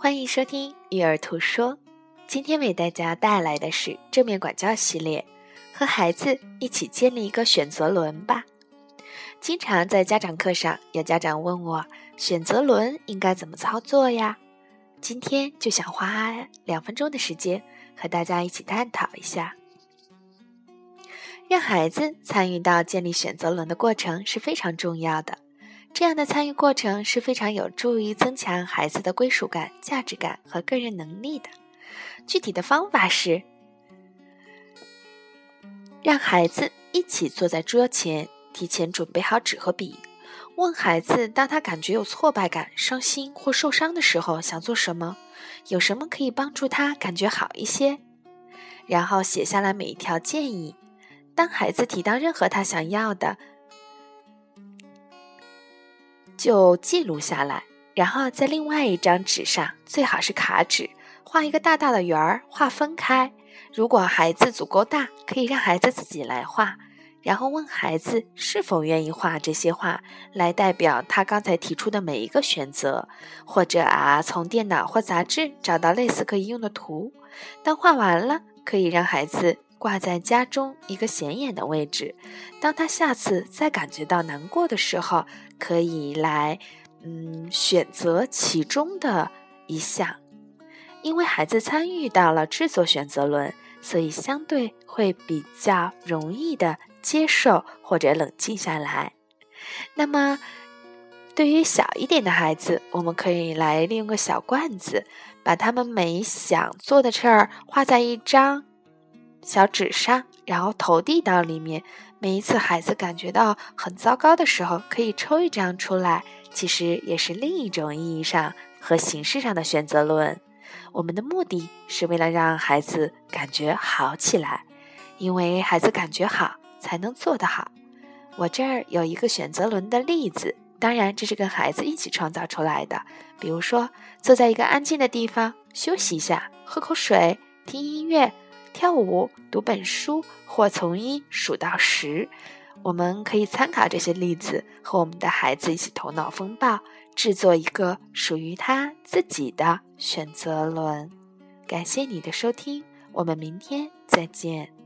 欢迎收听育儿图说，今天为大家带来的是正面管教系列，和孩子一起建立一个选择轮吧。经常在家长课上，有家长问我，选择轮应该怎么操作呀？今天就想花两分钟的时间，和大家一起探讨一下。让孩子参与到建立选择轮的过程是非常重要的。这样的参与过程是非常有助于增强孩子的归属感、价值感和个人能力的。具体的方法是，让孩子一起坐在桌前，提前准备好纸和笔，问孩子：当他感觉有挫败感、伤心或受伤的时候，想做什么？有什么可以帮助他感觉好一些？然后写下来每一条建议。当孩子提到任何他想要的，就记录下来，然后在另外一张纸上，最好是卡纸，画一个大大的圆儿，画分开。如果孩子足够大，可以让孩子自己来画，然后问孩子是否愿意画这些画，来代表他刚才提出的每一个选择。或者啊，从电脑或杂志找到类似可以用的图。当画完了，可以让孩子。挂在家中一个显眼的位置，当他下次再感觉到难过的时候，可以来，嗯，选择其中的一项。因为孩子参与到了制作选择轮，所以相对会比较容易的接受或者冷静下来。那么，对于小一点的孩子，我们可以来利用个小罐子，把他们每想做的事儿画在一张。小纸上，然后投递到里面。每一次孩子感觉到很糟糕的时候，可以抽一张出来。其实也是另一种意义上和形式上的选择论。我们的目的是为了让孩子感觉好起来，因为孩子感觉好才能做得好。我这儿有一个选择轮的例子，当然这是跟孩子一起创造出来的。比如说，坐在一个安静的地方休息一下，喝口水，听音乐。跳舞、读本书或从一数到十，我们可以参考这些例子，和我们的孩子一起头脑风暴，制作一个属于他自己的选择轮。感谢你的收听，我们明天再见。